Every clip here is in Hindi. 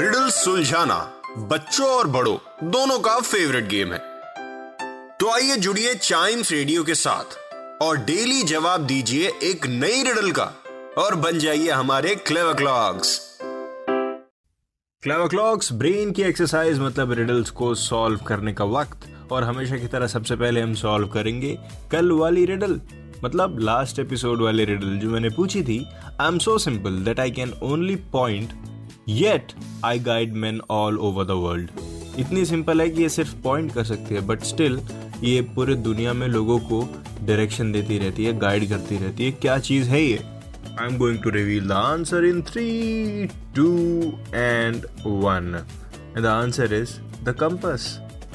रिडल सुलझाना बच्चों और बड़ों, दोनों का फेवरेट गेम है। तो आइए जुड़िए चाइम्स रेडियो के साथ और डेली जवाब दीजिए एक नई रिडल का और बन जाइए हमारे clever clocks clever clocks brain की एक्सरसाइज मतलब रिडल्स को सॉल्व करने का वक्त और हमेशा की तरह सबसे पहले हम सॉल्व करेंगे कल वाली रिडल मतलब लास्ट एपिसोड वाली रिडल जो मैंने पूछी थी। I am so simple that I can only point yet I guide men all over the world इतनी सिंपल है कि ये सिर्फ़ पॉइंट कर सकती है बट स्टिल ये पूरे दुनिया में लोगों को डायरेक्शन देती रहती है गाइड करती रहती है, क्या चीज़ है ये? I am going to reveal the answer in three two and one and the answer is the compass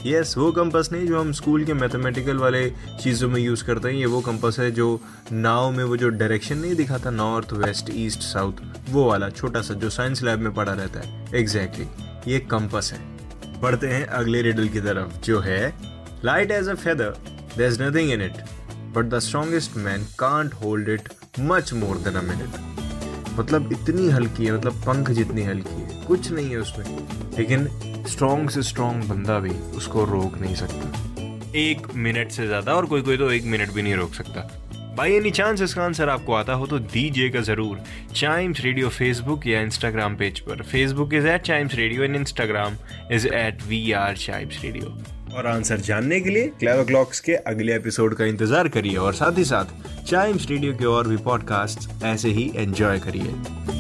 yes वो कंपस नहीं जो हम स्कूल के मैथमेटिकल वाले चीज़ों में यूज़ करते हैं ये वो कंपस है जो नाव में वो जो डायरेक्शन नहीं दिखाता नॉर्थ वेस्ट ईस्ट साउथ वो वाला छोटा सा जो साइंस लैब में पढ़ा रहता है। एग्जैक्टली exactly, ये कंपस है। पढ़ते हैं अगले रिडल की तरफ़ जो है light as a feather there is nothing in it but the strongest man can't hold it much more than a minute मतलब इतनी हल्की है मतलब पंख जितनी हल्की है। कुछ नहीं है उसमें। लेकिन स्ट्रॉन्ग से स्ट्रॉन्ग बंदा भी उसको रोक नहीं सकता। एक मिनट से ज़्यादा और कोई कोई तो एक मिनट भी नहीं रोक सकता। बाई एनी चांस इसका आंसर आपको आता हो तो दीजिएगा ज़रूर। चाइम्स रेडियो फेसबुक या इंस्टाग्राम पेज पर। Facebook is at Chimes radio and Instagram is at we are Chimes radio और आंसर जानने के लिए क्लेवर क्लॉक्स के अगले एपिसोड का इंतज़ार करिए और साथ ही साथ चाइम्स रेडियो के और भी पॉडकास्ट ऐसे ही एंजॉय करिए।